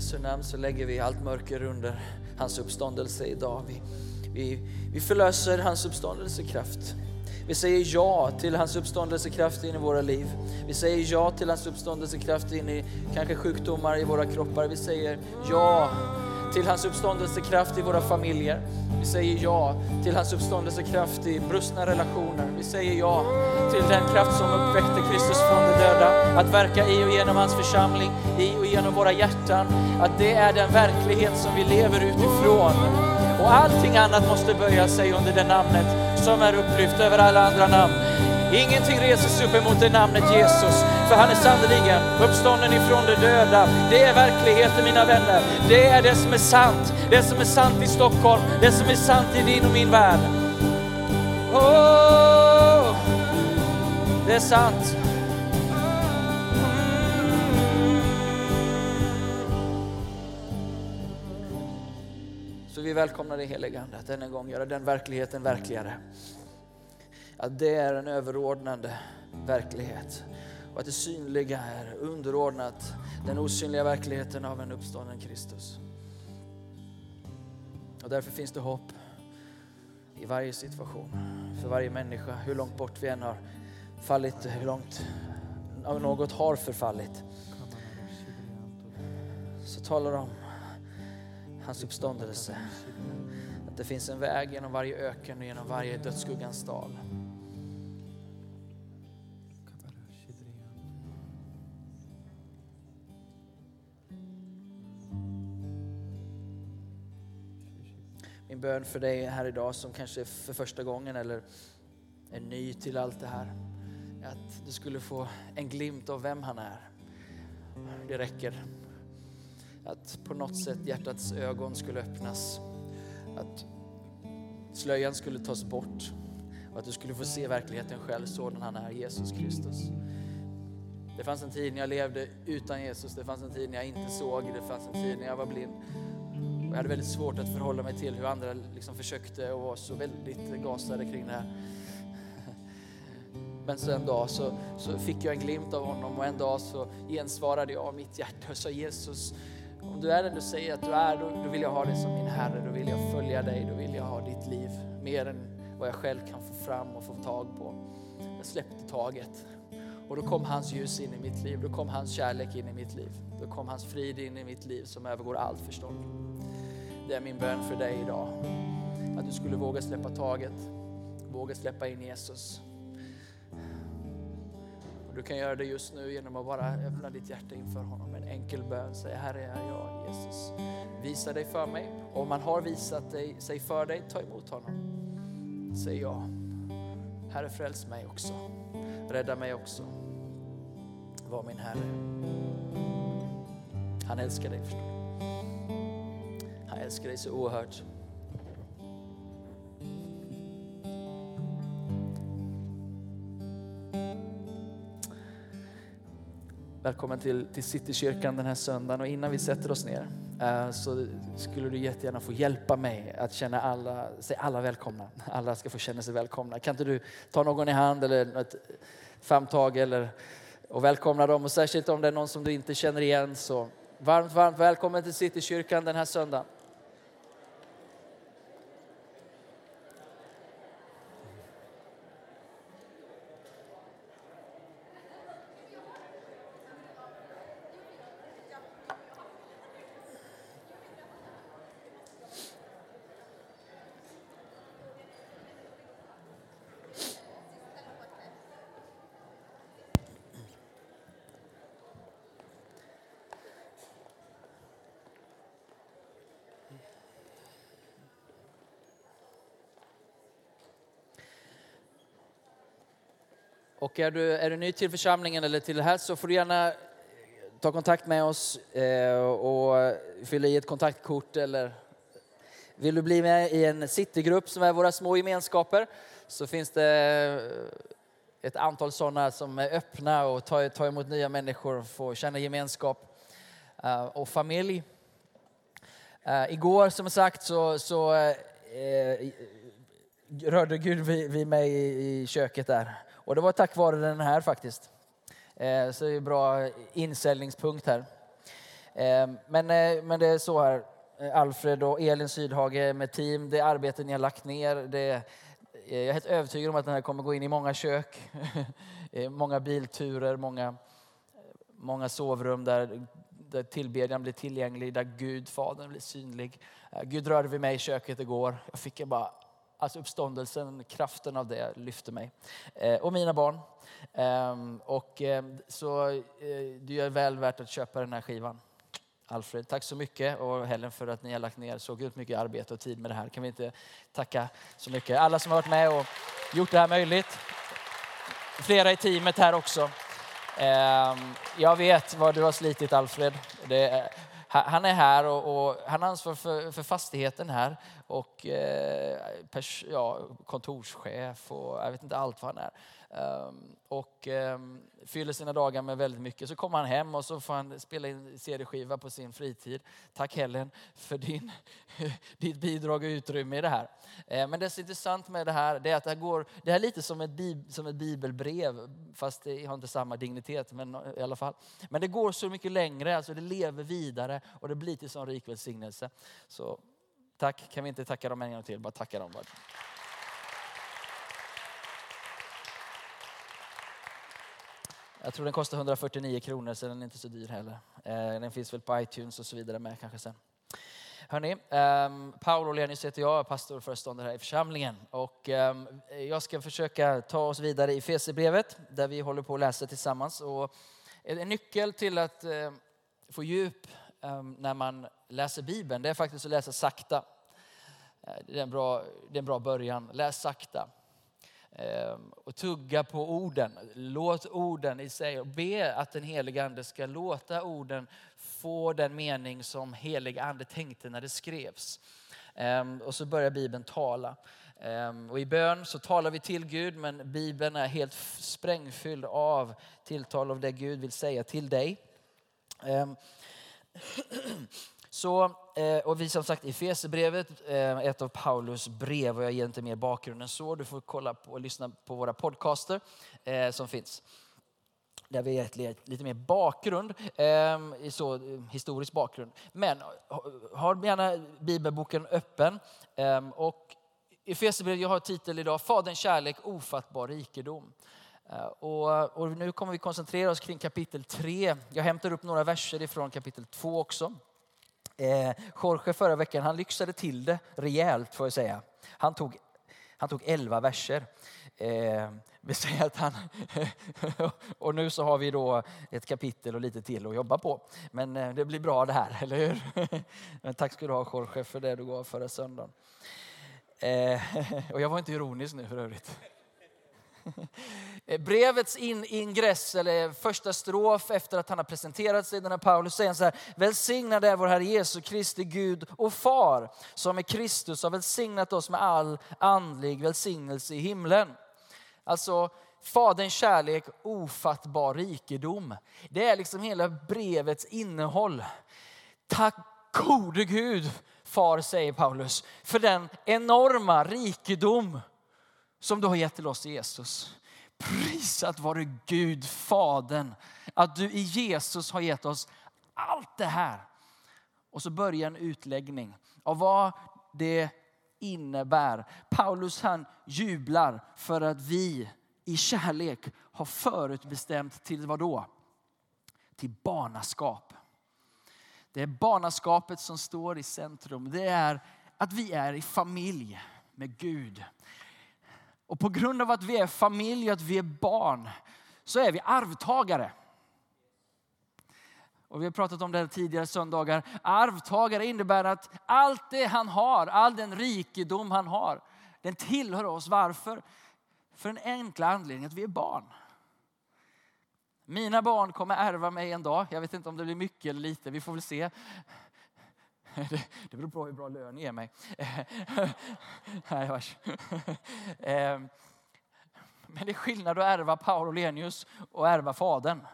Jesu namn så lägger vi allt mörker under hans uppståndelse idag. Vi, vi, vi förlöser hans uppståndelsekraft. Vi säger ja till hans uppståndelsekraft in i våra liv. Vi säger ja till hans uppståndelsekraft in i kanske sjukdomar i våra kroppar. Vi säger ja till hans uppståndelsekraft i våra familjer. Vi säger ja till hans uppståndelsekraft i brustna relationer. Vi säger ja till den kraft som uppväckte Kristus från de döda. Att verka i och genom hans församling, i och genom våra hjärtan. Att det är den verklighet som vi lever utifrån. Och allting annat måste böja sig under det namnet som är upplyft över alla andra namn. Ingenting reser sig upp emot det namnet Jesus, för han är sannerligen uppstånden ifrån de döda. Det är verkligheten mina vänner. Det är det som är sant. Det som är sant i Stockholm, det som är sant i din och min värld. Oh, det är sant. Så vi välkomnar dig helige Ande att än en gång göra den verkligheten verkligare. Att det är en överordnande verklighet och att det synliga är underordnat den osynliga verkligheten av en uppstånden Kristus. Och därför finns det hopp i varje situation, för varje människa, hur långt bort vi än har fallit, hur långt något har förfallit. Så talar om hans uppståndelse. Att det finns en väg genom varje öken och genom varje dödsskuggans dal. Bön för dig här idag som kanske är för första gången eller är ny till allt det här. Att du skulle få en glimt av vem han är. Det räcker. Att på något sätt hjärtats ögon skulle öppnas. Att slöjan skulle tas bort och att du skulle få se verkligheten själv sådan han är, Jesus Kristus. Det fanns en tid när jag levde utan Jesus, det fanns en tid när jag inte såg, det fanns en tid när jag var blind. Och jag hade väldigt svårt att förhålla mig till hur andra liksom försökte och var så väldigt gasade kring det här. Men så en dag så, så fick jag en glimt av honom och en dag så gensvarade jag av mitt hjärta och sa Jesus, om du är den du säger att du är, då, då vill jag ha dig som min Herre, då vill jag följa dig, då vill jag ha ditt liv mer än vad jag själv kan få fram och få tag på. Jag släppte taget och då kom hans ljus in i mitt liv, då kom hans kärlek in i mitt liv, då kom hans frid in i mitt liv som övergår allt förstånd. Det är min bön för dig idag. Att du skulle våga släppa taget, våga släppa in Jesus. Och du kan göra det just nu genom att bara öppna ditt hjärta inför honom. En enkel bön, Säg Herre är jag Jesus. Visa dig för mig. Och om han har visat dig, sig för dig, ta emot honom. Säg ja. Herre fräls mig också. Rädda mig också. Var min Herre. Han älskar dig förstår du älskar dig så oerhört. Välkommen till, till Citykyrkan den här söndagen och innan vi sätter oss ner eh, så skulle du jättegärna få hjälpa mig att känna alla, säg alla välkomna. Alla ska få känna sig välkomna. Kan inte du ta någon i hand eller ett famntag eller, och välkomna dem och särskilt om det är någon som du inte känner igen så varmt, varmt välkommen till Citykyrkan den här söndagen. Och är du, är du ny till församlingen eller till det här så får du gärna ta kontakt med oss eh, och fylla i ett kontaktkort eller vill du bli med i en citygrupp som är våra små gemenskaper så finns det eh, ett antal sådana som är öppna och tar, tar emot nya människor och får känna gemenskap eh, och familj. Igår som sagt så, så rörde Gud vid mig i köket där och det var tack vare den här faktiskt. Eh, så det är en bra insäljningspunkt här. Eh, men, eh, men det är så här, eh, Alfred och Elin Sydhage med team, det arbete ni har lagt ner, det, jag är helt övertygad om att den här kommer gå in i många kök, många bilturer, många, många sovrum där, där tillbedjan blir tillgänglig, där Gud, Fadern, blir synlig. Gud rörde vid mig i köket igår. Jag fick bara, alltså uppståndelsen, kraften av det lyfte mig. Eh, och mina barn. Eh, och ehm, så eh, det är väl värt att köpa den här skivan. Alfred, tack så mycket och Helen för att ni har lagt ner så grymt mycket arbete och tid med det här. Kan vi inte tacka så mycket. Alla som har varit med och gjort det här möjligt. Flera i teamet här också. Ehm, jag vet vad du har slitit Alfred. Det, han är här och, och, han ansvarar för, för fastigheten här och eh, pers, ja, kontorschef och jag vet inte allt vad han är. Ehm, och ehm, fyller sina dagar med väldigt mycket. Så kommer han hem och så får han spela in CD-skiva på sin fritid. Tack Helen för din, ditt bidrag och utrymme i det här. Ehm, men det som är intressant med det här det är att det här, går, det här är lite som ett, bib, som ett bibelbrev, fast det har inte samma dignitet. Men, i alla fall. men det går så mycket längre, alltså det lever vidare och det blir till sån rik välsignelse. Så tack, kan vi inte tacka dem en gång till? Bara tacka dem. Bara. Jag tror den kostar 149 kronor så den är inte så dyr heller. Eh, den finns väl på iTunes och så vidare med kanske sen. Hörni, ehm, um, Paolo Lenius heter jag, pastor och föreståndare här i församlingen. Och, um, jag ska försöka ta oss vidare i Fesebrevet där vi håller på att läsa tillsammans. Och en nyckel till att uh, få djup um, när man läser Bibeln, det är faktiskt att läsa sakta. Eh, det, är en bra, det är en bra början. Läs sakta. Ehm, och tugga på orden. Låt orden i sig och be att den helige ande ska låta orden få den mening som helig ande tänkte när det skrevs. Ehm, och så börjar Bibeln tala. Ehm, och I bön så talar vi till Gud men Bibeln är helt sprängfylld av tilltal av det Gud vill säga till dig. Så, eh, och vi som sagt i Fesebrevet, eh, ett av Paulus brev och jag ger inte mer bakgrund än så. Du får kolla på och lyssna på våra podcaster eh, som finns. Där vi ger lite mer bakgrund, så, historisk bakgrund. Men ha gärna bibelboken öppen. Och i Fesebrevet, jag har titel idag, Faderns kärlek, ofattbar rikedom. Och, och, nu kommer vi koncentrera oss kring kapitel 3. Jag hämtar upp några verser ifrån kapitel 2 också. Eh, Jorge förra veckan, han lyxade till det rejält får jag säga. Han tog, han tog 11 verser. Eh, vi säger att han, och nu så har vi då ett kapitel och lite till att jobba på. Men eh, det blir bra det här, eller hur? Men tack ska du ha Jorge för det du gav förra söndagen. Eh, och jag var inte ironisk nu för övrigt. Brevets in, ingress, eller första strof efter att han har presenterat sig, den här Paulus, säger han så här. Välsignad är vår Herre Jesu Kristi Gud och Far, som är Kristus har välsignat oss med all andlig välsignelse i himlen. Alltså, Faderns kärlek, ofattbar rikedom. Det är liksom hela brevets innehåll. Tack gode Gud, far, säger Paulus, för den enorma rikedom som du har gett till oss Jesus. Prisat vare Gud, Fadern, att du i Jesus har gett oss allt det här. Och så börjar en utläggning av vad det innebär. Paulus han jublar för att vi i kärlek har förutbestämt till vad då? Till barnaskap. Det är barnaskapet som står i centrum. Det är att vi är i familj med Gud. Och på grund av att vi är familj, och att vi är barn, så är vi arvtagare. Och vi har pratat om det här tidigare söndagar. Arvtagare innebär att allt det han har, all den rikedom han har, den tillhör oss. Varför? För en enkla anledning att vi är barn. Mina barn kommer ärva mig en dag. Jag vet inte om det blir mycket eller lite, vi får väl se. Det beror på hur bra lön ni ger mig. Nej, vars. Ehm, men det är skillnad att ärva Paolo Lenius och ärva fadern.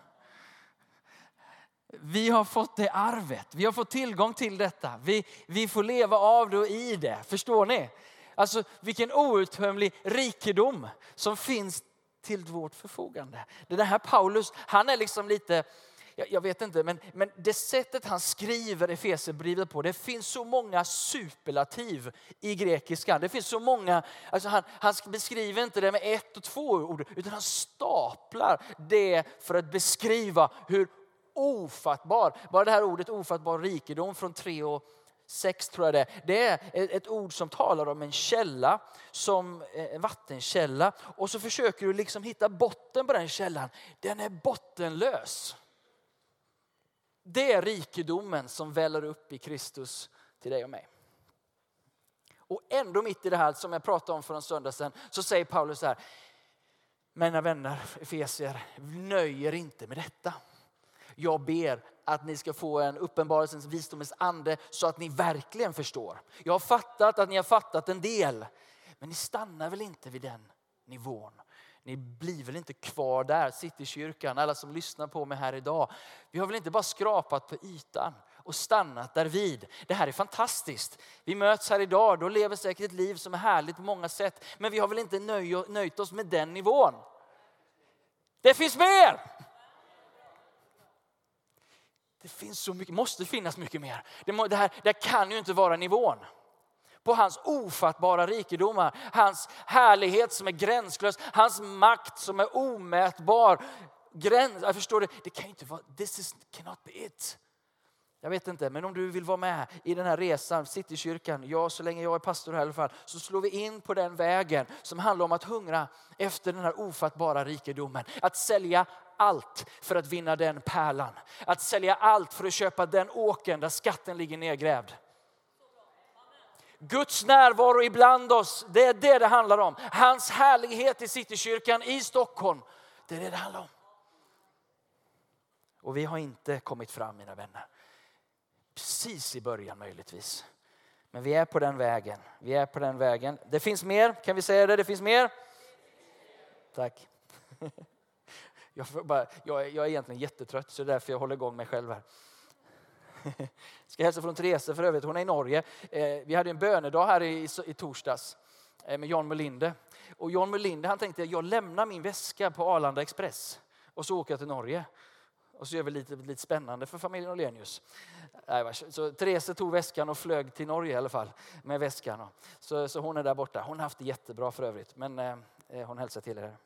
Vi har fått det arvet, vi har fått tillgång till detta. Vi, vi får leva av det och i det. Förstår ni? Alltså vilken outtömlig rikedom som finns till vårt förfogande. Det här Paulus, han är liksom lite jag, jag, vet inte, men, men det sättet han skriver Efesierbrevet på, det finns så många superlativ i grekiskan. Det finns så många, alltså han, han beskriver inte det med ett och två ord, utan han staplar det för att beskriva hur ofattbar, bara det här ordet ofattbar rikedom från 3 och 6 tror jag det Det är ett ord som talar om en källa, som eh, en vattenkälla. Och så försöker du liksom hitta botten på den källan. Den är bottenlös. Det är rikedomen som väller upp i Kristus till dig och mig. Och ändå mitt i det här som jag pratade om för en söndag sedan så säger Paulus så här. Mina vänner, Efesier, nöjer inte med detta. Jag ber att ni ska få en uppenbarelsens visdomens ande så att ni verkligen förstår. Jag har fattat att ni har fattat en del, men ni stannar väl inte vid den nivån. Ni blir väl inte kvar där, Citykyrkan, alla som lyssnar på mig här idag. Vi har väl inte bara skrapat på ytan och stannat där vid. Det här är fantastiskt. Vi möts här idag, då lever säkert ett liv som är härligt på många sätt. Men vi har väl inte nöjt oss med den nivån. Det finns mer! Det finns så mycket, måste finnas mycket mer. Det, det, här, det kan ju inte vara nivån på hans ofattbara rikedomar, hans härlighet som är gränslös, hans makt som är omätbar. Gräns, jag förstår det, det kan ju inte vara, this is, cannot be it. Jag vet inte, men om du vill vara med i den här resan, Citykyrkan, ja så länge jag är pastor här i alla fall, så slår vi in på den vägen som handlar om att hungra efter den här ofattbara rikedomen. Att sälja allt för att vinna den pärlan. Att sälja allt för att köpa den åken där skatten ligger nedgrävd. Guds närvaro ibland oss, det är det det handlar om. Hans härlighet i Citykyrkan i Stockholm, det är det det handlar om. Och vi har inte kommit fram mina vänner. Precis i början möjligtvis. Men vi är på den vägen. Vi är på den vägen. Det finns mer, kan vi säga det? Det finns mer? Tack. Jag, bara, jag, jag är egentligen jättetrött så det är därför jag håller igång mig själv här. Ska hälsa från Therese för övrigt, hon är i Norge. Eh, vi hade en bönedag här i, i torsdags eh, med Jan Melinde. Och Jan Melinde han tänkte jag lämnar min väska på Arlanda Express och så åker jag till Norge. Och så gör vi lite, lite spännande för familjen Olenius. Så Therese tog väskan och flög till Norge i alla fall med väskan. Så, så hon är där borta. Hon har haft det jättebra för övrigt. Men eh, eh hon hälsar till er.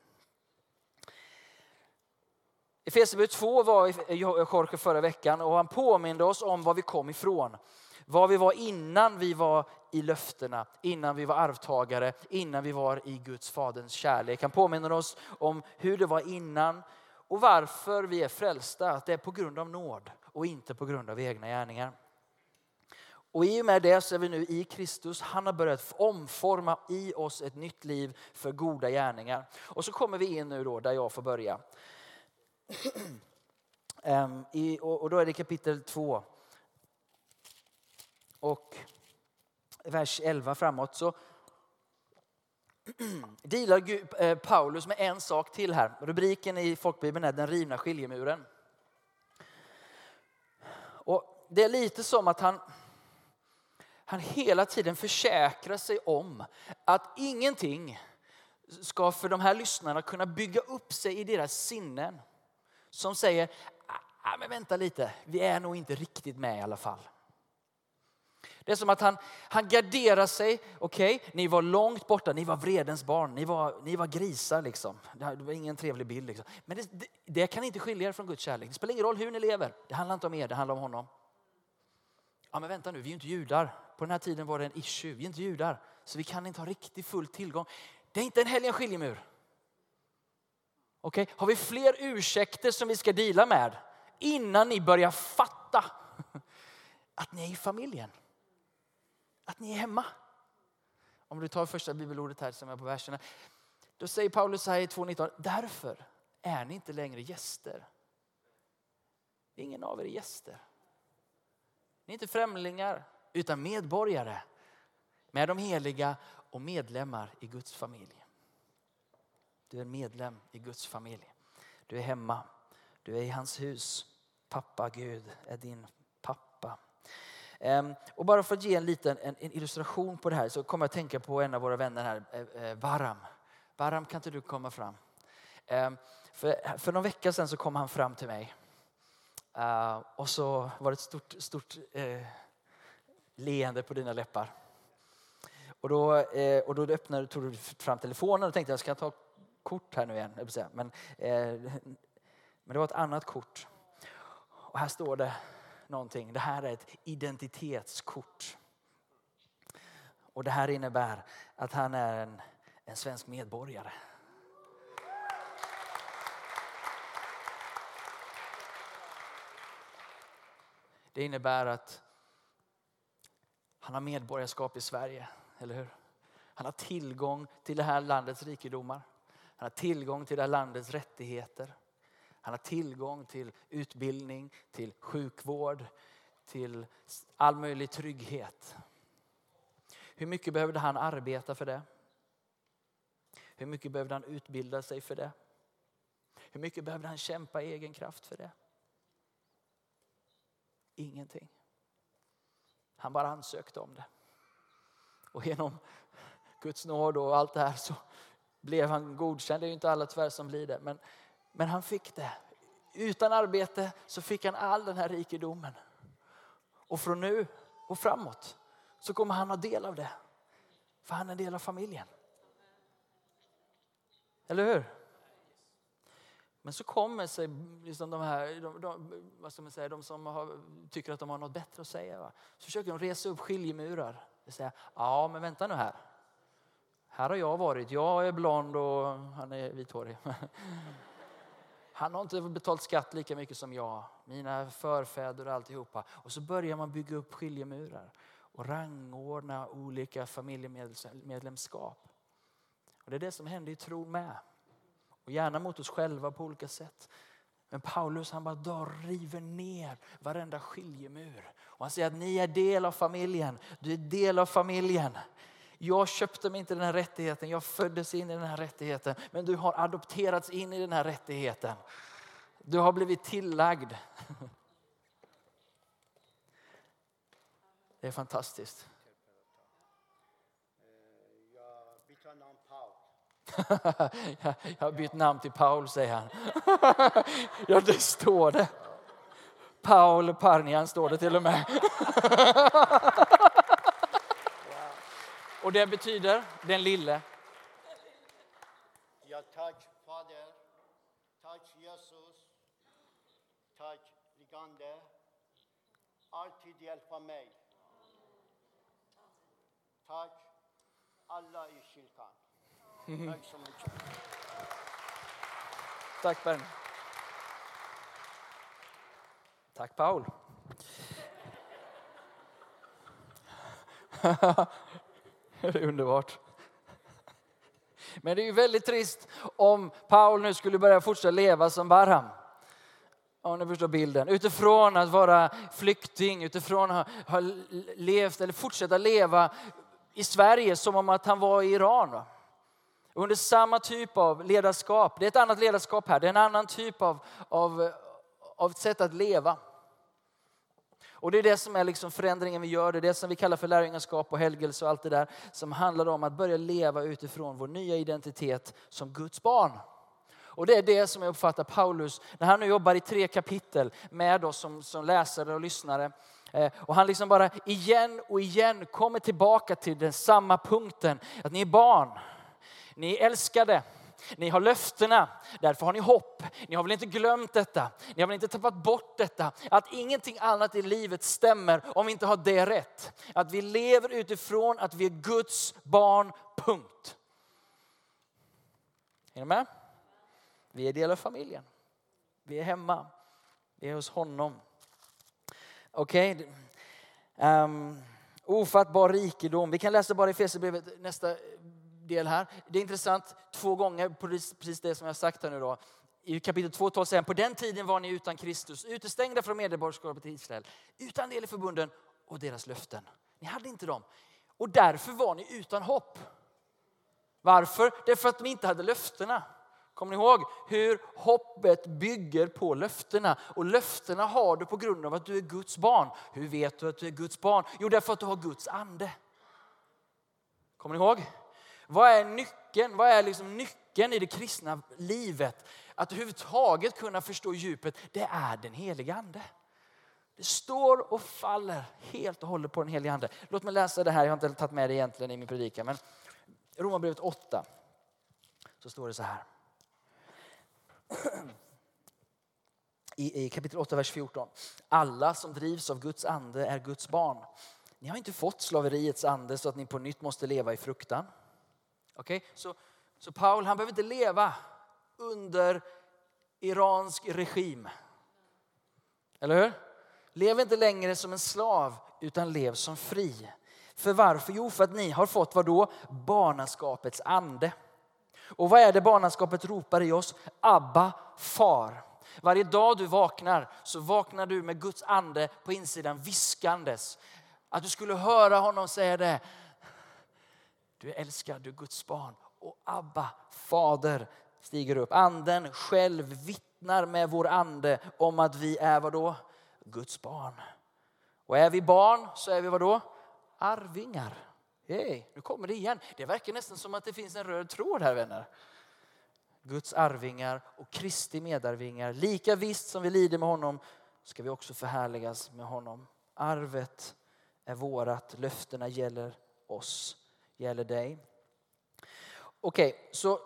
Efesierbrevet 2 var Jorge förra veckan och han påminde oss om var vi kom ifrån. Var vi var innan vi var i löftena, innan vi var arvtagare, innan vi var i Guds faderns kärlek. Han påminner oss om hur det var innan och varför vi är frälsta. Att det är på grund av nåd och inte på grund av egna gärningar. Och i och med det så är vi nu i Kristus. Han har börjat omforma i oss ett nytt liv för goda gärningar. Och så kommer vi in nu då där jag får börja um, i, och, och, då är det kapitel 2. Och vers 11 framåt så dealar eh, Paulus med en sak till här. Rubriken i folkbibeln är Den rivna skiljemuren. Och det är lite som att han, han hela tiden försäkrar sig om att ingenting ska för de här lyssnarna kunna bygga upp sig i deras sinnen som säger, ah, ah, men vänta lite, vi är nog inte riktigt med i alla fall. Det är som att han, han garderar sig. Okej, okay, ni var långt borta, ni var vredens barn, ni var, ni var grisar. Liksom. Det var ingen trevlig bild. Liksom. Men det, det, det, kan inte skilja er från Guds kärlek. Det spelar ingen roll hur ni lever. Det handlar inte om er, det handlar om honom. Ja, men vänta nu, vi är ju inte judar. På den här tiden var det en issue. Vi är inte judar, så vi kan inte ha riktigt full tillgång. Det är inte en helgen skiljemur. Okay? Har vi fler ursäkter som vi ska dela med innan ni börjar fatta att ni är i familjen? Att ni är hemma? Om du tar första bibelordet här som är på verserna. Då säger Paulus här i 2.19. Därför är ni inte längre gäster. Ingen av er är gäster. Ni är inte främlingar utan medborgare med de heliga och medlemmar i Guds familj. Du är medlem i Guds familj. Du är hemma. Du är i hans hus. Pappa Gud är din pappa. Ehm, och bara för att ge en liten en, illustration på det här så kommer jag att tänka på en av våra vänner här, eh, eh, Varam. Varam, kan inte du komma fram? Ehm, för, för någon vecka sedan så kom han fram till mig. Eh, och så var det ett stort, stort leende på dina läppar. Och då, och då öppnade, tog du fram telefonen och tänkte jag ska ta kort här nu igen. Men, eh, men det var ett annat kort. Och här står det någonting. Det här är ett identitetskort. Och det här innebär att han är en, en svensk medborgare. Det innebär att han har medborgarskap i Sverige, eller hur? Han har tillgång till det här landets rikedomar. Han har tillgång till det här landets rättigheter. Han har tillgång till utbildning, till sjukvård, till all möjlig trygghet. Hur mycket behövde han arbeta för det? Hur mycket behövde han utbilda sig för det? Hur mycket behövde han kämpa i egen kraft för det? Ingenting. Han bara ansökte om det. Och genom Guds nåd och allt det här så blev han godkänd. Det är ju inte alla tyvärr som blir det. Men, men han fick det. Utan arbete så fick han all den här rikedomen. Och från nu och framåt så kommer han ha del av det. För han är en del av familjen. Eller hur? Men så kommer sig liksom de här, de, de, vad ska man säga, de som har, tycker att de har något bättre att säga. Va? Så försöker de resa upp skiljemurar. Och säga, ja men vänta nu här. Här har jag varit. Jag är blond och han är vithårig. Han har inte betalt skatt lika mycket som jag, mina förfäder och alltihopa. Och så börjar man bygga upp skiljemurar och rangordna olika familjemedlemskap. Och det är det som händer i tron med. Och gärna mot oss själva på olika sätt. Men Paulus han bara drar, river ner varenda skiljemur. Och han säger att ni är del av familjen. Du är del av familjen. Jag köpte mig inte den här rättigheten, jag föddes in i den här rättigheten. Men du har adopterats in i den här rättigheten. Du har blivit tillagd. Det är fantastiskt. jag har bytt namn till Paul, säger han. ja, det står det. Paul Parnian står det till och med och det betyder den lille. Ja, tack Fader. Tack Jesus. Tack Ligande. Alltid hjälpa mig. Tack alla i kyrkan. Tack så mycket. Tack Bernie. Tack Paul. det är underbart. Men det är ju väldigt trist om Paul nu skulle börja fortsätta leva som Barham. Om ni förstår bilden. Utifrån att vara flykting, utifrån att ha levt eller fortsätta leva i Sverige som om att han var i Iran. Va? Under samma typ av ledarskap. Det är ett annat ledarskap här. Det är en annan typ av, av, av sätt att leva. Och det är det som är liksom förändringen vi gör. Det är det som vi kallar för lärjungaskap och helgelse och allt det där. Som handlar om att börja leva utifrån vår nya identitet som Guds barn. Och det är det som jag uppfattar Paulus, när han nu jobbar i tre kapitel med oss som, som läsare och lyssnare. Eh, och han liksom bara igen och igen kommer tillbaka till den samma punkten. Att ni är barn, ni är älskade, ni har löftena, därför har ni hopp. Ni har väl inte glömt detta? Ni har väl inte tappat bort detta? Att ingenting annat i livet stämmer om vi inte har det rätt. Att vi lever utifrån att vi är Guds barn, punkt. Är ni med? Vi är del av familjen. Vi är hemma. Vi är hos honom. Okej. Okay. Um, ehm, ofattbar rikedom. Vi kan läsa bara i Fesebrevet nästa del här. Det är intressant, två gånger precis det som jag sagt här nu då. I kapitel 2 12 säger på den tiden var ni utan Kristus, utestängda från medborgarskapet i Israel, utan del i förbunden och deras löften. Ni hade inte dem. Och därför var ni utan hopp. Varför? Därför att de inte hade löftena. Kommer ni ihåg hur hoppet bygger på löftena? Och löftena har du på grund av att du är Guds barn. Hur vet du att du är Guds barn? Jo, därför att du har Guds ande. Kommer ni ihåg? Vad är nyckeln? Vad är liksom nyckeln i det kristna livet? Att överhuvudtaget kunna förstå djupet, det är den heliga Ande. Det står och faller helt och hållet på den helige Ande. Låt mig läsa det här, jag har inte tagit med det egentligen i min predikan. Men Romarbrevet 8 så står det så här. I, I kapitel 8, vers 14. Alla som drivs av Guds ande är Guds barn. Ni har inte fått slaveriets ande så att ni på nytt måste leva i fruktan. Okay? Så, så Paul han behöver inte leva under iransk regim. Eller hur? Lev inte längre som en slav utan lev som fri. För varför? Jo, för att ni har fått vad då? Barnaskapets ande. Och vad är det barnaskapet ropar i oss? Abba, far. Varje dag du vaknar så vaknar du med Guds ande på insidan viskandes. Att du skulle höra honom säga det. Du är älskad, du är Guds barn. Och Abba, fader, stiger upp. Anden själv vittnar med vår ande om att vi är vad då? Guds barn. Och är vi barn så är vi vad då? Arvingar. Hey, nu kommer det igen. Det verkar nästan som att det finns en röd tråd här vänner. Guds arvingar och Kristi medarvingar. Lika visst som vi lider med honom ska vi också förhärligas med honom. Arvet är vårat, löftena gäller oss, gäller dig. Okej, okay, så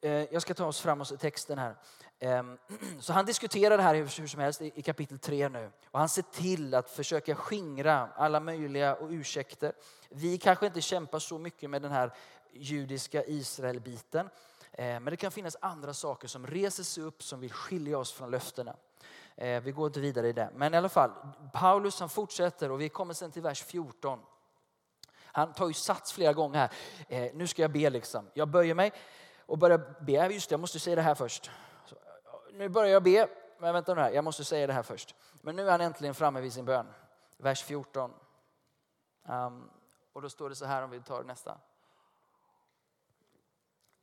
eh, jag ska ta oss framåt i texten här. Ehm, så han diskuterar det här hur som helst i kapitel 3 nu. Och han ser till att försöka skingra alla möjliga och ursäkter. Vi kanske inte kämpar så mycket med den här judiska Israelbiten. Ehm, men det kan finnas andra saker som reser sig upp som vill skilja oss från löftena. Eh, vi går inte vidare i det. Men i alla fall, Paulus han fortsätter och vi kommer sen till vers 14. Han tar ju sats flera gånger här. Eh, nu ska jag be liksom. Jag böjer mig och börjar be. Just det, jag måste säga det här först nu börjar jag be, men vänta nu här, jag måste säga det här först. Men nu är han äntligen framme vid sin bön. Vers 14. Um, ehm, och då står det så här om vi tar nästa.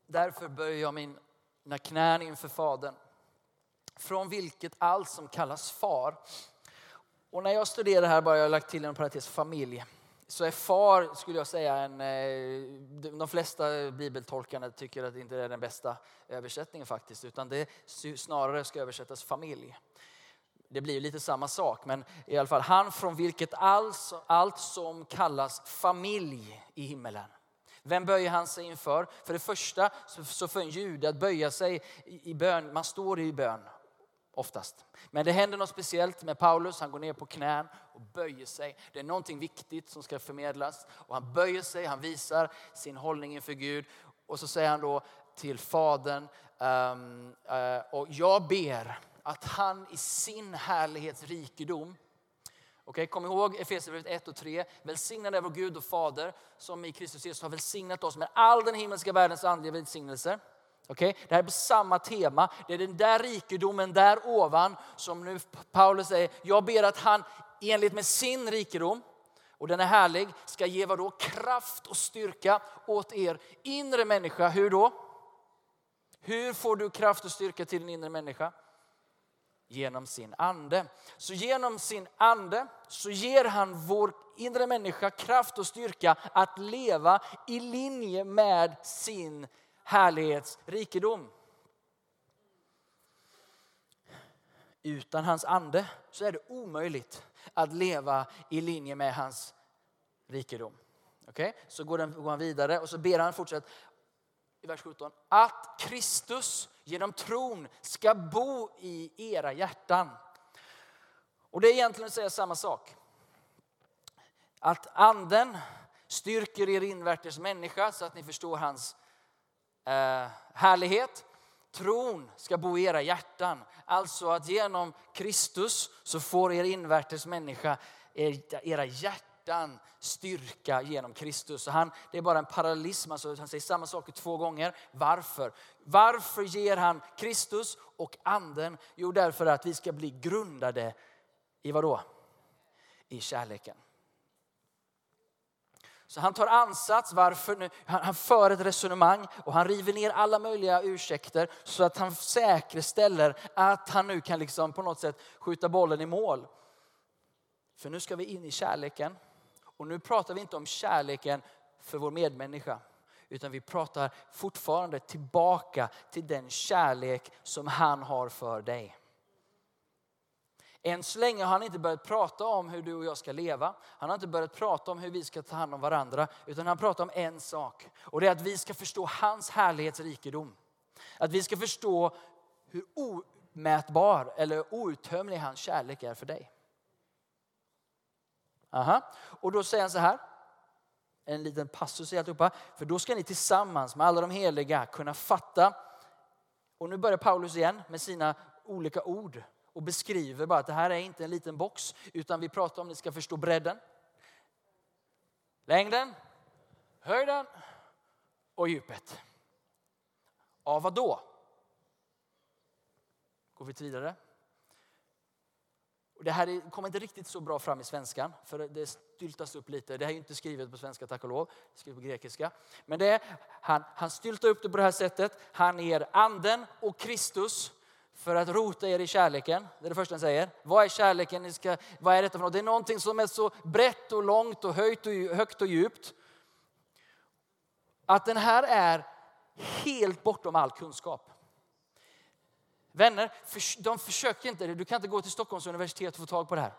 Därför böjer jag mina knän inför Fadern, från vilket allt som kallas far. Och när jag studerar här bara jag lagt till en parentes familj så är far, skulle jag säga, en, eh, de flesta bibeltolkarna tycker att det inte är den bästa översättningen faktiskt, utan det snarare ska översättas familj. Det blir lite samma sak, men i alla fall han från vilket allt, allt som kallas familj i himmelen. Vem böjer han sig inför? För det första, så för en jude att böja sig i bön, man står i bön oftast. Men det händer något speciellt med Paulus. Han går ner på knän och böjer sig. Det är någonting viktigt som ska förmedlas. Och han böjer sig, han visar sin hållning inför Gud. Och så säger han då till Fadern, um, uh, och jag ber att han i sin härlighets rikedom Okay, kom ihåg Efesierbrevet 1 och 3. Välsignad är vår Gud och Fader som i Kristus Jesus har välsignat oss med all den himmelska världens andliga välsignelser. Okay? Det här är på samma tema. Det är den där rikedomen där ovan som nu Paulus säger, jag ber att han enligt med sin rikedom, och den är härlig, ska ge vad då? Kraft och styrka åt er inre människa. Hur då? Hur får du kraft och styrka till din inre människa? Genom sin ande. Så genom sin ande så ger han vår inre människa kraft och styrka att leva i linje med sin härlighetsrikedom. Utan hans ande så är det omöjligt att leva i linje med hans rikedom. Okay? Så går, den, går han vidare och så ber han fortsatt i vers 17. Att Kristus genom tron ska bo i era hjärtan. Och det är egentligen att säga samma sak. Att anden styrker er invärtes människa så att ni förstår hans eh, härlighet. Tron ska bo i era hjärtan. Alltså att genom Kristus så får er invärtes människa, era hjärtan styrka genom Kristus. Så han, det är bara en parallellism, alltså han säger samma sak två gånger. Varför? Varför ger han Kristus och anden? Jo, därför att vi ska bli grundade i vad då? I kärleken. Så han tar ansats, varför nu? Han, han för ett resonemang och han river ner alla möjliga ursäkter så att han säkerställer att han nu kan liksom på något sätt skjuta bollen i mål. För nu ska vi in i kärleken. Och nu pratar vi inte om kärleken för vår medmänniska. Utan vi pratar fortfarande tillbaka till den kärlek som han har för dig. Än så länge har han inte börjat prata om hur du och jag ska leva. Han har inte börjat prata om hur vi ska ta hand om varandra. Utan han pratar om en sak. Och det är att vi ska förstå hans härlighetsrikedom. Att vi ska förstå hur omätbar eller outtömlig hans kärlek är för dig. Aha. Och då säger han så här, en liten passus i alltihopa. För då ska ni tillsammans med alla de heliga kunna fatta. Och nu börjar Paulus igen med sina olika ord och beskriver bara att det här är inte en liten box utan vi pratar om ni ska förstå bredden, längden, höjden och djupet. Av vad då? Går vi vidare. Det här kommer inte riktigt så bra fram i svenskan, för det styltas upp lite. Det här är inte skrivet på svenska, tack och lov. Det är skrivet på grekiska. Men det är, han, han styltar upp det på det här sättet. Han ger anden och Kristus för att rota er i kärleken. Det är det första han säger. Vad är kärleken? Ni ska, vad är detta för något? Det är någonting som är så brett och långt och högt och, högt och djupt. Att den här är helt bortom all kunskap. Vänner, de försöker inte Du kan inte gå till Stockholms universitet och få tag på det här.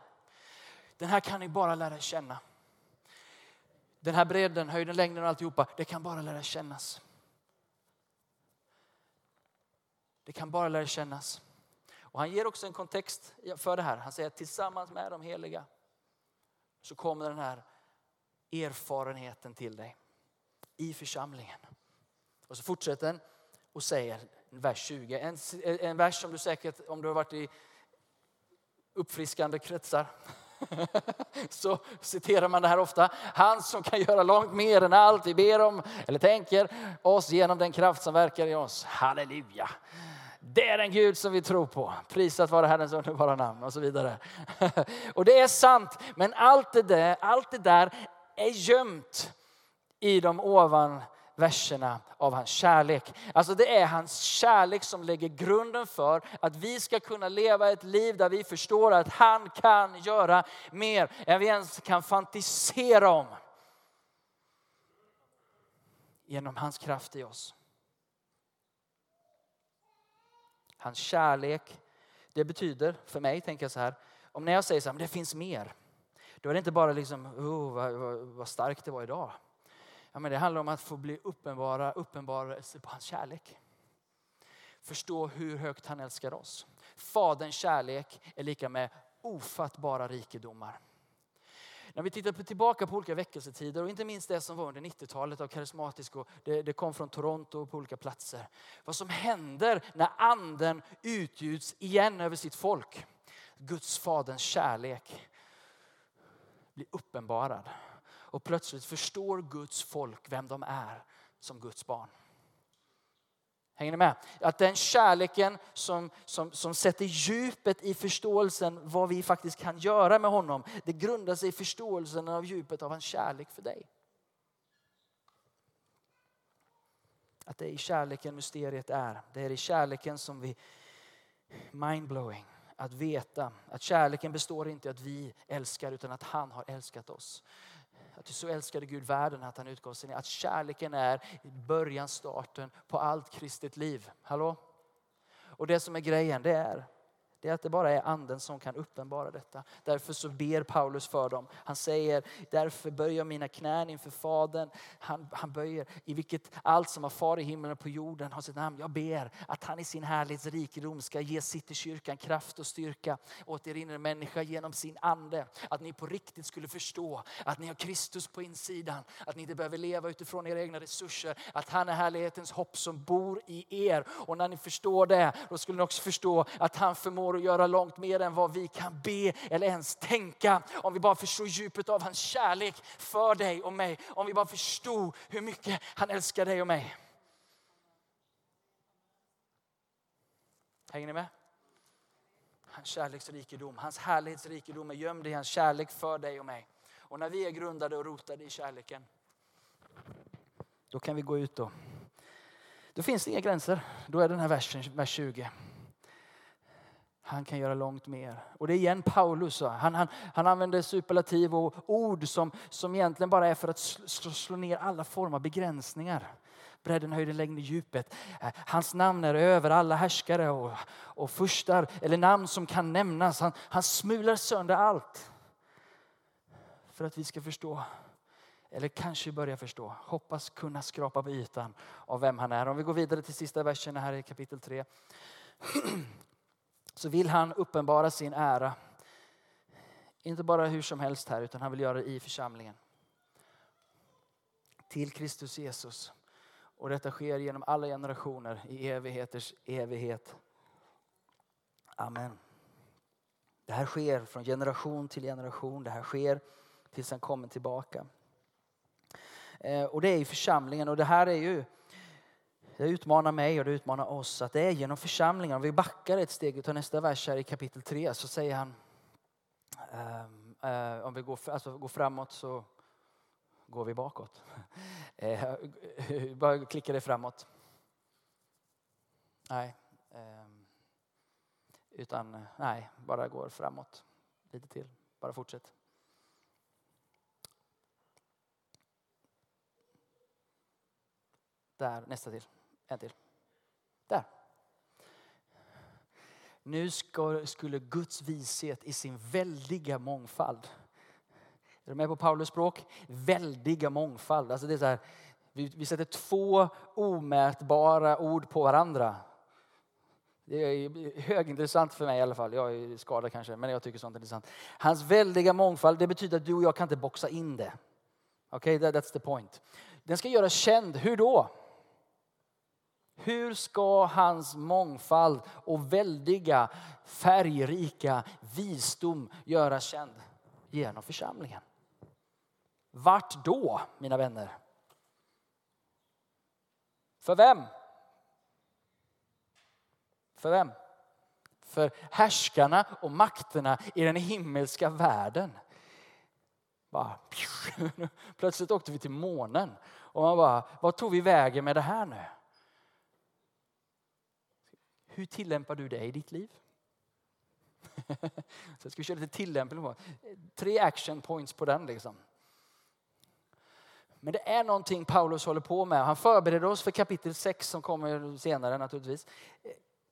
Den här kan ni bara lära känna. Den här bredden, höjden, längden och alltihopa, det kan bara lära kännas. Det kan bara lära kännas. Och han ger också en kontext för det här. Han säger att tillsammans med de heliga så kommer den här erfarenheten till dig i församlingen. Och så fortsätter han och säger vers 20. En, en vers som du säkert, om du har varit i uppfriskande kretsar, så citerar man det här ofta. Han som kan göra långt mer än allt vi ber om eller tänker oss genom den kraft som verkar i oss. Halleluja. Det är den Gud som vi tror på. Prisat vare Herrens underbara namn och så vidare. Och det är sant, men allt det där, allt det där är gömt i de ovan verserna av hans kärlek. Alltså det är hans kärlek som lägger grunden för att vi ska kunna leva ett liv där vi förstår att han kan göra mer än vi ens kan fantisera om. Genom hans kraft i oss. Hans kärlek, det betyder för mig, tänker jag så här, om när jag säger så här, men det finns mer. Då är det inte bara liksom, oh, vad, vad, vad starkt det var idag. Ja, men det handlar om att få bli uppenbara, uppenbarelse på hans kärlek. Förstå hur högt han älskar oss. Faderns kärlek är lika med ofattbara rikedomar. När vi tittar tillbaka på olika väckelsetider och inte minst det som var under 90-talet av karismatisk och det, det, kom från Toronto och på olika platser. Vad som händer när anden utgjuts igen över sitt folk. Guds faderns kärlek blir uppenbarad. Och plötsligt förstår Guds folk vem de är som Guds barn. Hänger ni med? Att den kärleken som, som, som sätter djupet i förståelsen vad vi faktiskt kan göra med honom. Det grundar sig i förståelsen av djupet av hans kärlek för dig. Att det är i kärleken mysteriet är. Det är i kärleken som vi... Mindblowing. Att veta att kärleken består inte i att vi älskar utan att han har älskat oss. Att du så älskade Gud världen att han utgav sin Att kärleken är början, starten på allt kristet liv. Hallå? Och det som är grejen det är det är att det bara är anden som kan uppenbara detta. Därför så ber Paulus för dem. Han säger, därför böjer jag mina knän inför Fadern. Han, han böjer i vilket allt som har far i himlen och på jorden har sitt namn. Jag ber att han i sin härlighetsrikedom ska ge Citykyrkan kraft och styrka åt er inre människa genom sin ande. Att ni på riktigt skulle förstå att ni har Kristus på insidan. Att ni inte behöver leva utifrån era egna resurser. Att han är härlighetens hopp som bor i er. Och när ni förstår det, då skulle ni också förstå att han förmår att göra långt mer än vad vi kan be eller ens tänka. Om vi bara förstår djupet av hans kärlek för dig och mig. Om vi bara förstod hur mycket han älskar dig och mig. Hänger ni med? Hans kärleksrikedom, hans härlighetsrikedom är gömd i hans kärlek för dig och mig. Och när vi är grundade och rotade i kärleken, då kan vi gå ut då. Då finns det inga gränser. Då är den här versen, vers 20. Han kan göra långt mer. Och det är igen Paulus. Han, han, han använder superlativ och ord som, som egentligen bara är för att slå, slå ner alla former av begränsningar. Bredden, höjden, längden, djupet. Eh, hans namn är över alla härskare och, och furstar, eller namn som kan nämnas. Han, han smular sönder allt. För att vi ska förstå, eller kanske börja förstå, hoppas kunna skrapa på ytan av vem han är. Om vi går vidare till sista versen här i kapitel 3. Så vill han uppenbara sin ära. Inte bara hur som helst här, utan han vill göra det i församlingen. Till Kristus Jesus. Och detta sker genom alla generationer i evigheters evighet. Amen. Det här sker från generation till generation. Det här sker tills han kommer tillbaka. Eh, och det är i församlingen och det här är ju det utmanar mig och det utmanar oss att det är genom församlingen. Om vi backar ett steg och tar nästa vers här i kapitel 3 så säger han um, om vi går, alltså, går framåt så går vi bakåt. Eh, bara klicka det framåt. Nej. Ehm, utan nej, bara går framåt. Lite till. Bara fortsätt. Där, nästa till. En till. Där. Nu ska, skulle Guds vishet i sin väldiga mångfald. Är du med på Paulus språk? Väldiga mångfald. Alltså det är så här, vi, vi sätter två omätbara ord på varandra. Det är högintressant för mig i alla fall. Jag är skadad kanske, men jag tycker sånt är intressant. Hans väldiga mångfald, det betyder att du och jag kan inte boxa in det. Okej, okay, that's the point. Den ska göras känd. Hur då? Hur ska hans mångfald och väldiga, färgrika visdom göras känd? Genom församlingen. Vart då, mina vänner? För vem? För vem? För härskarna och makterna i den himmelska världen. Bara, plötsligt åkte vi till månen. Och man bara, vad tog vi vägen med det här nu? Hur tillämpar du det i ditt liv? Så jag ska köra lite tillämpning på. Tre action points på den. Liksom. Men det är någonting Paulus håller på med. Han förbereder oss för kapitel 6 som kommer senare naturligtvis.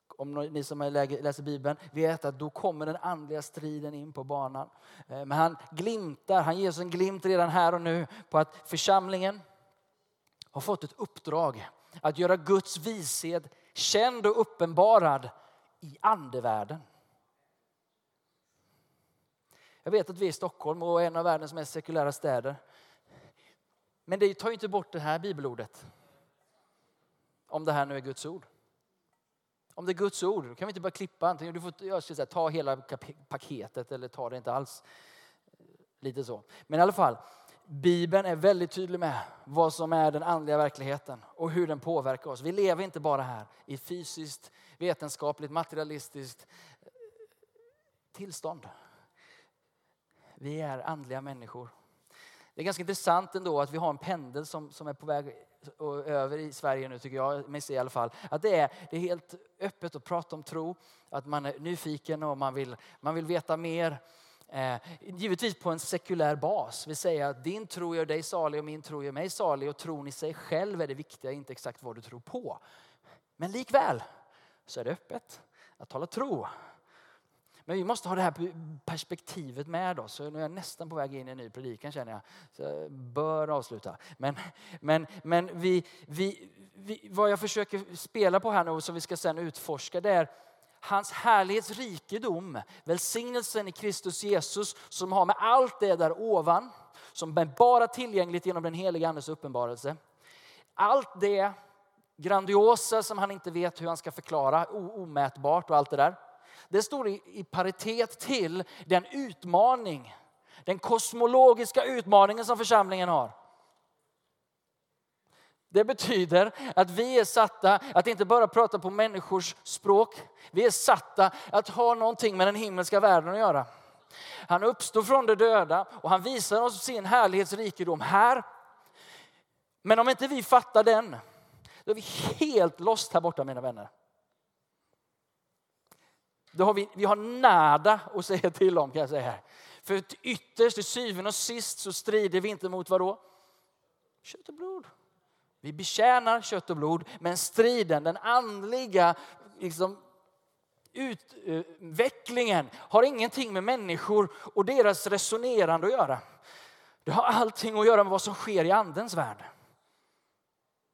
Om ni som läser Bibeln vet att då kommer den andliga striden in på banan. Eh, men han glimtar, han ger oss en glimt redan här och nu på att församlingen har fått ett uppdrag att göra Guds vishet känd och uppenbarad i andevärlden. Jag vet att vi är i Stockholm och en av världens mest sekulära städer. Men det tar ju inte bort det här bibelordet. Om det här nu är Guds ord. Om det är Guds ord, då kan vi inte bara klippa antingen. Du får jag ska säga, ta hela paketet eller ta det inte alls. Lite så. Men i alla fall, Bibeln är väldigt tydlig med vad som är den andliga verkligheten och hur den påverkar oss. Vi lever inte bara här i fysiskt, vetenskapligt, materialistiskt eh, tillstånd. Vi är andliga människor. Det är ganska intressant ändå att vi har en pendel som, som är på väg över i Sverige nu tycker jag, mig i alla fall. Att det är, det är helt öppet att prata om tro, att man är nyfiken och man vill, man vill veta mer. Eh, givetvis på en sekulär bas. Vi säger att din tro gör dig salig och min tro gör mig salig. Och tron i sig själv är det viktiga, inte exakt vad du tror på. Men likväl så är det öppet att tala tro. Men vi måste ha det här perspektivet med oss. Så nu är jag nästan på väg in i en ny predikan känner jag. Så jag bör avsluta. Men, men, men vi, vi, vi, vad jag försöker spela på här nu och som vi ska sen utforska det är hans härlighets rikedom, välsignelsen i Kristus Jesus som har med allt det där ovan, som är bara tillgängligt genom den heliga Andes uppenbarelse. Allt det grandiosa som han inte vet hur han ska förklara, omätbart och allt det där. Det står i paritet till den utmaning, den kosmologiska utmaningen som församlingen har. Det betyder att vi är satta att inte bara prata på människors språk. Vi är satta att ha någonting med den himmelska världen att göra. Han uppstår från de döda och han visar oss sin härlighetsrikedom här. Men om inte vi fattar den, då är vi helt lost här borta mina vänner. då har vi, vi har nada att säga till om kan jag säga här. För ytterst, till syvende och sist så strider vi inte mot vad då? Kött och blod. Vi betjänar kött och blod, men striden, den andliga liksom, utvecklingen har ingenting med människor och deras resonerande att göra. Det har allting att göra med vad som sker i andens värld.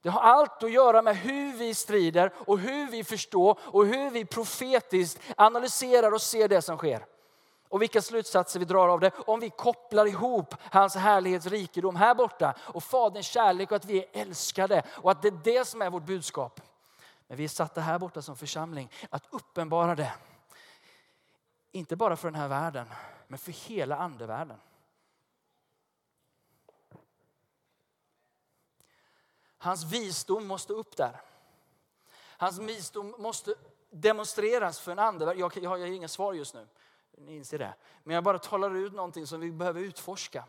Det har allt att göra med hur vi strider och hur vi förstår och hur vi profetiskt analyserar och ser det som sker. Och vilka slutsatser vi drar av det om vi kopplar ihop hans härlighetsrikedom här borta och Faderns kärlek och att vi är älskade och att det är det som är vårt budskap. Men vi är satta här borta som församling att uppenbara det. Inte bara för den här världen, men för hela andevärlden. Hans visdom måste upp där. Hans visdom måste demonstreras för en andevärld. Jag, jag har inga svar just nu, ni inser det. Men jag bara talar ut någonting som vi behöver utforska.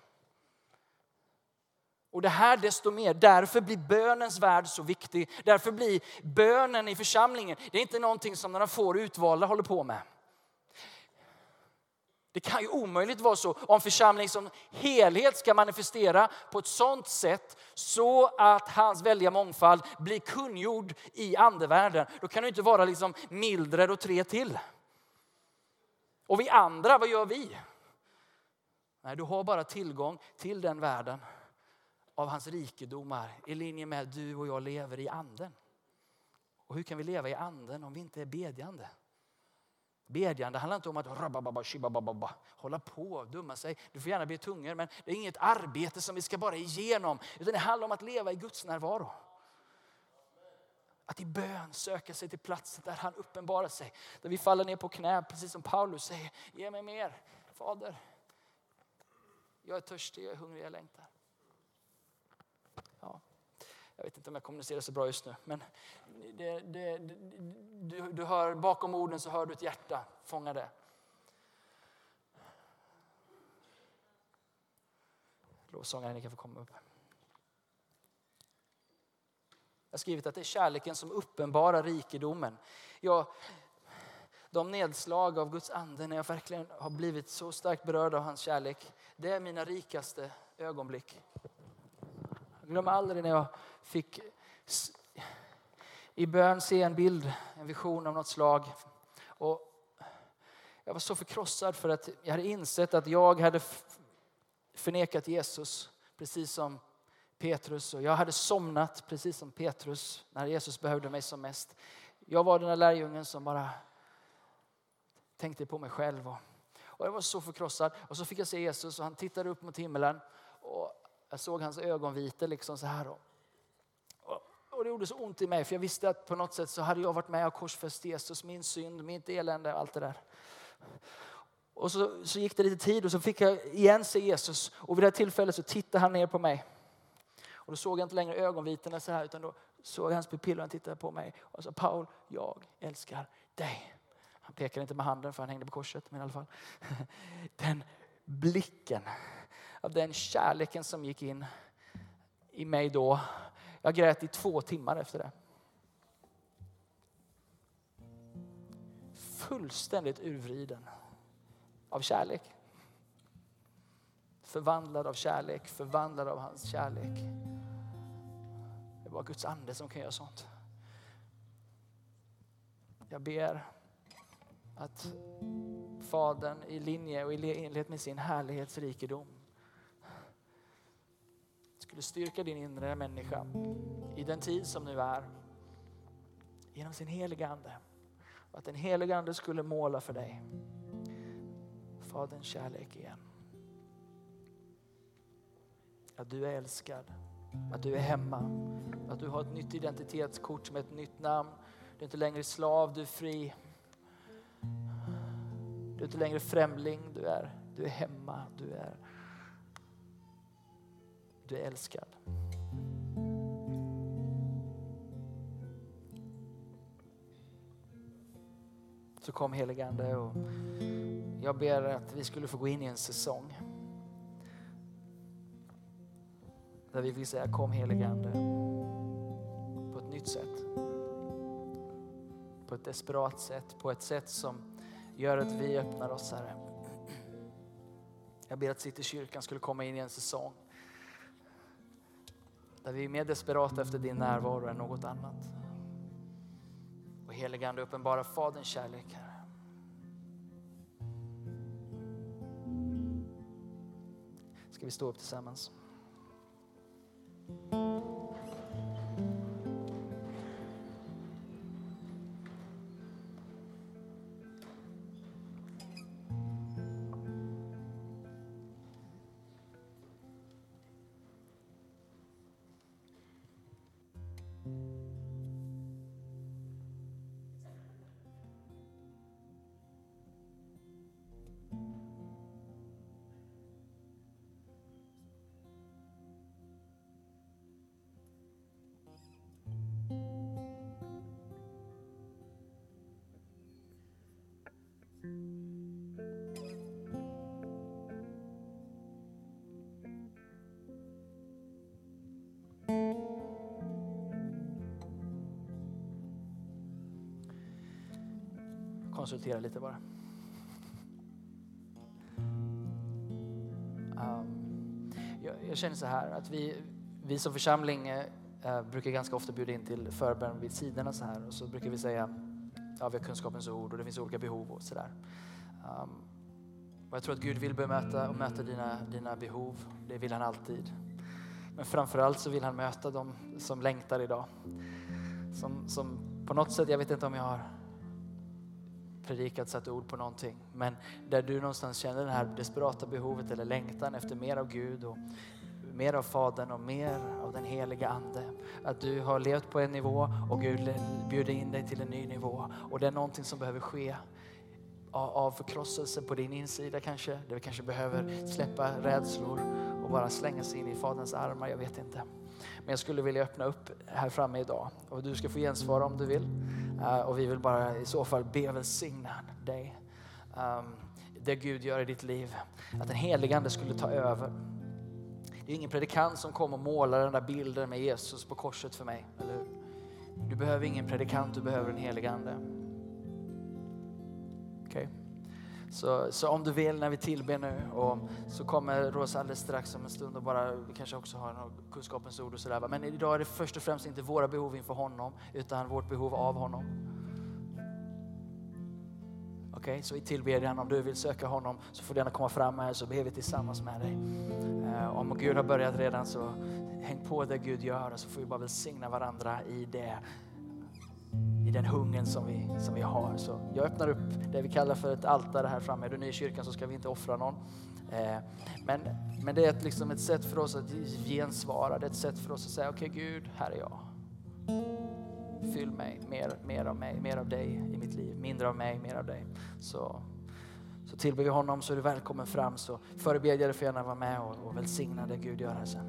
Och det här desto mer, därför blir bönens värld så viktig. Därför blir bönen i församlingen, det är inte någonting som några få utvalda håller på med. Det kan ju omöjligt vara så om församling som helhet ska manifestera på ett sådant sätt så att hans välja mångfald blir kungjord i andevärlden. Då kan det inte vara liksom Mildred och tre till. Och vi andra, vad gör vi? Nej, du har bara tillgång till den världen av hans rikedomar i linje med att du och jag lever i anden. Och hur kan vi leva i anden om vi inte är bedjande? Bedjande handlar inte om att hålla på och dumma sig. Du får gärna be tungor men det är inget arbete som vi ska bara igenom. Utan det handlar om att leva i Guds närvaro. Att i bön söka sig till platsen där han uppenbarar sig. Där vi faller ner på knä precis som Paulus säger. Ge mig mer Fader. Jag är törstig, jag är hungrig, jag längtar. Ja. Jag vet inte om jag kommunicerar så bra just nu. Men det, det, du, du hör, bakom orden så hör du ett hjärta. Fånga det. Lovsångaren, ni kan få komma upp. Jag har skrivit att det är kärleken som uppenbarar rikedomen. Jag, de nedslag av Guds ande när jag verkligen har blivit så starkt berörd av hans kärlek, det är mina rikaste ögonblick. Jag glömmer aldrig när jag fick i bön se en bild, en vision av något slag. Och jag var så förkrossad för att jag hade insett att jag hade förnekat Jesus precis som Petrus och jag hade somnat precis som Petrus när Jesus behövde mig som mest. Jag var den där lärjungen som bara tänkte på mig själv. Och, och jag var så förkrossad. Och så fick jag se Jesus och han tittade upp mot himlen. Och jag såg hans ögonvita liksom så här. Och, och det gjorde så ont i mig för jag visste att på något sätt så hade jag varit med och korsfäst Jesus, min synd, mitt elände, och allt det där. Och så, så gick det lite tid och så fick jag igen se Jesus och vid det tillfället så tittade han ner på mig. Och då såg jag inte längre ögonvitorna så här utan då såg jag hans pupiller och han tittade på mig och sa Paul, jag älskar dig. Han pekade inte med handen för han hängde på korset men i alla fall. Den blicken av den kärleken som gick in i mig då. Jag grät i två timmar efter det. Fullständigt urvriden av kärlek. Förvandlad av kärlek, förvandlad av hans kärlek. Det är bara Guds ande som kan göra sånt. Jag ber att Fadern i linje och i enlighet med sin härlighetsrikedom skulle styrka din inre människa i den tid som nu är genom sin heliga Ande. Och att den heliga Ande skulle måla för dig Faderns kärlek igen. Att du är älskad, att du är hemma, att du har ett nytt identitetskort med ett nytt namn. Du är inte längre slav, du är fri. Du är inte längre främling, du är, du är hemma, du är du är älskad. Så kom heligande och jag ber att vi skulle få gå in i en säsong där vi vill säga kom helige Ande på ett nytt sätt. På ett desperat sätt, på ett sätt som gör att vi öppnar oss Herre. Jag ber att Citykyrkan skulle komma in i en säsong där vi är mer desperata efter din närvaro än något annat. Och helige Ande uppenbara Faderns kärlek Herre. Ska vi stå upp tillsammans? thank you konsultera lite bara. Um, jag, jag, känner så här att vi, vi som församling uh, brukar ganska ofta bjuda in till förbön vid sidorna så här och så brukar vi säga ja, vi har kunskapens ord och det finns olika behov och sådär. Um, ehm, och jag tror att Gud vill bemöta och möta dina, dina behov. Det vill han alltid. Men framförallt så vill han möta dem som längtar idag. Som, som på något sätt, jag vet inte om jag har predikat, satt ord på någonting. Men där du någonstans känner det här desperata behovet eller längtan efter mer av Gud och mer av Fadern och mer av den heliga Ande. Att du har levt på en nivå och Gud bjuder in dig till en ny nivå. Och det är någonting som behöver ske av förkrosselse på din insida kanske. Där vi kanske behöver släppa rädslor och bara slänga sig in i Faderns armar. Jag vet inte. Men jag skulle vilja öppna upp här framme idag och du ska få gensvara om du vill. Uh, och vi vill bara i så fall be välsigna dig. Um, det Gud gör i ditt liv. Att den helige Ande skulle ta över. Det är ingen predikant som kommer och målar den där bilden med Jesus på korset för mig. Eller hur? Du behöver ingen predikant, du behöver en helig Ande. Okay. Så, så om du vill när vi tillber nu och så kommer Rosa alldeles strax om en stund och bara, vi kanske också har något kunskapens ord och sådär. Men idag är det först och främst inte våra behov inför honom utan vårt behov av honom. Okej, okay, så vi tillber dig om du vill söka honom så får du gärna komma fram här så ber vi tillsammans med dig. Eh, om Gud har börjat redan så häng på det Gud gör och så får vi bara välsigna varandra i det i den hungern som vi, som vi har. Så jag öppnar upp det vi kallar för ett altare här framme. Är du ny i kyrkan så ska vi inte offra någon. Eh, men, men det är ett, liksom ett sätt för oss att gensvara. Det är ett sätt för oss att säga, okej okay, Gud, här är jag. Fyll mig, mer, mer av mig, mer av dig i mitt liv. Mindre av mig, mer av dig. Så, så tillber vi honom så är du välkommen fram. Så förebedjare får gärna vara med och, och välsigna det Gud gör här sen.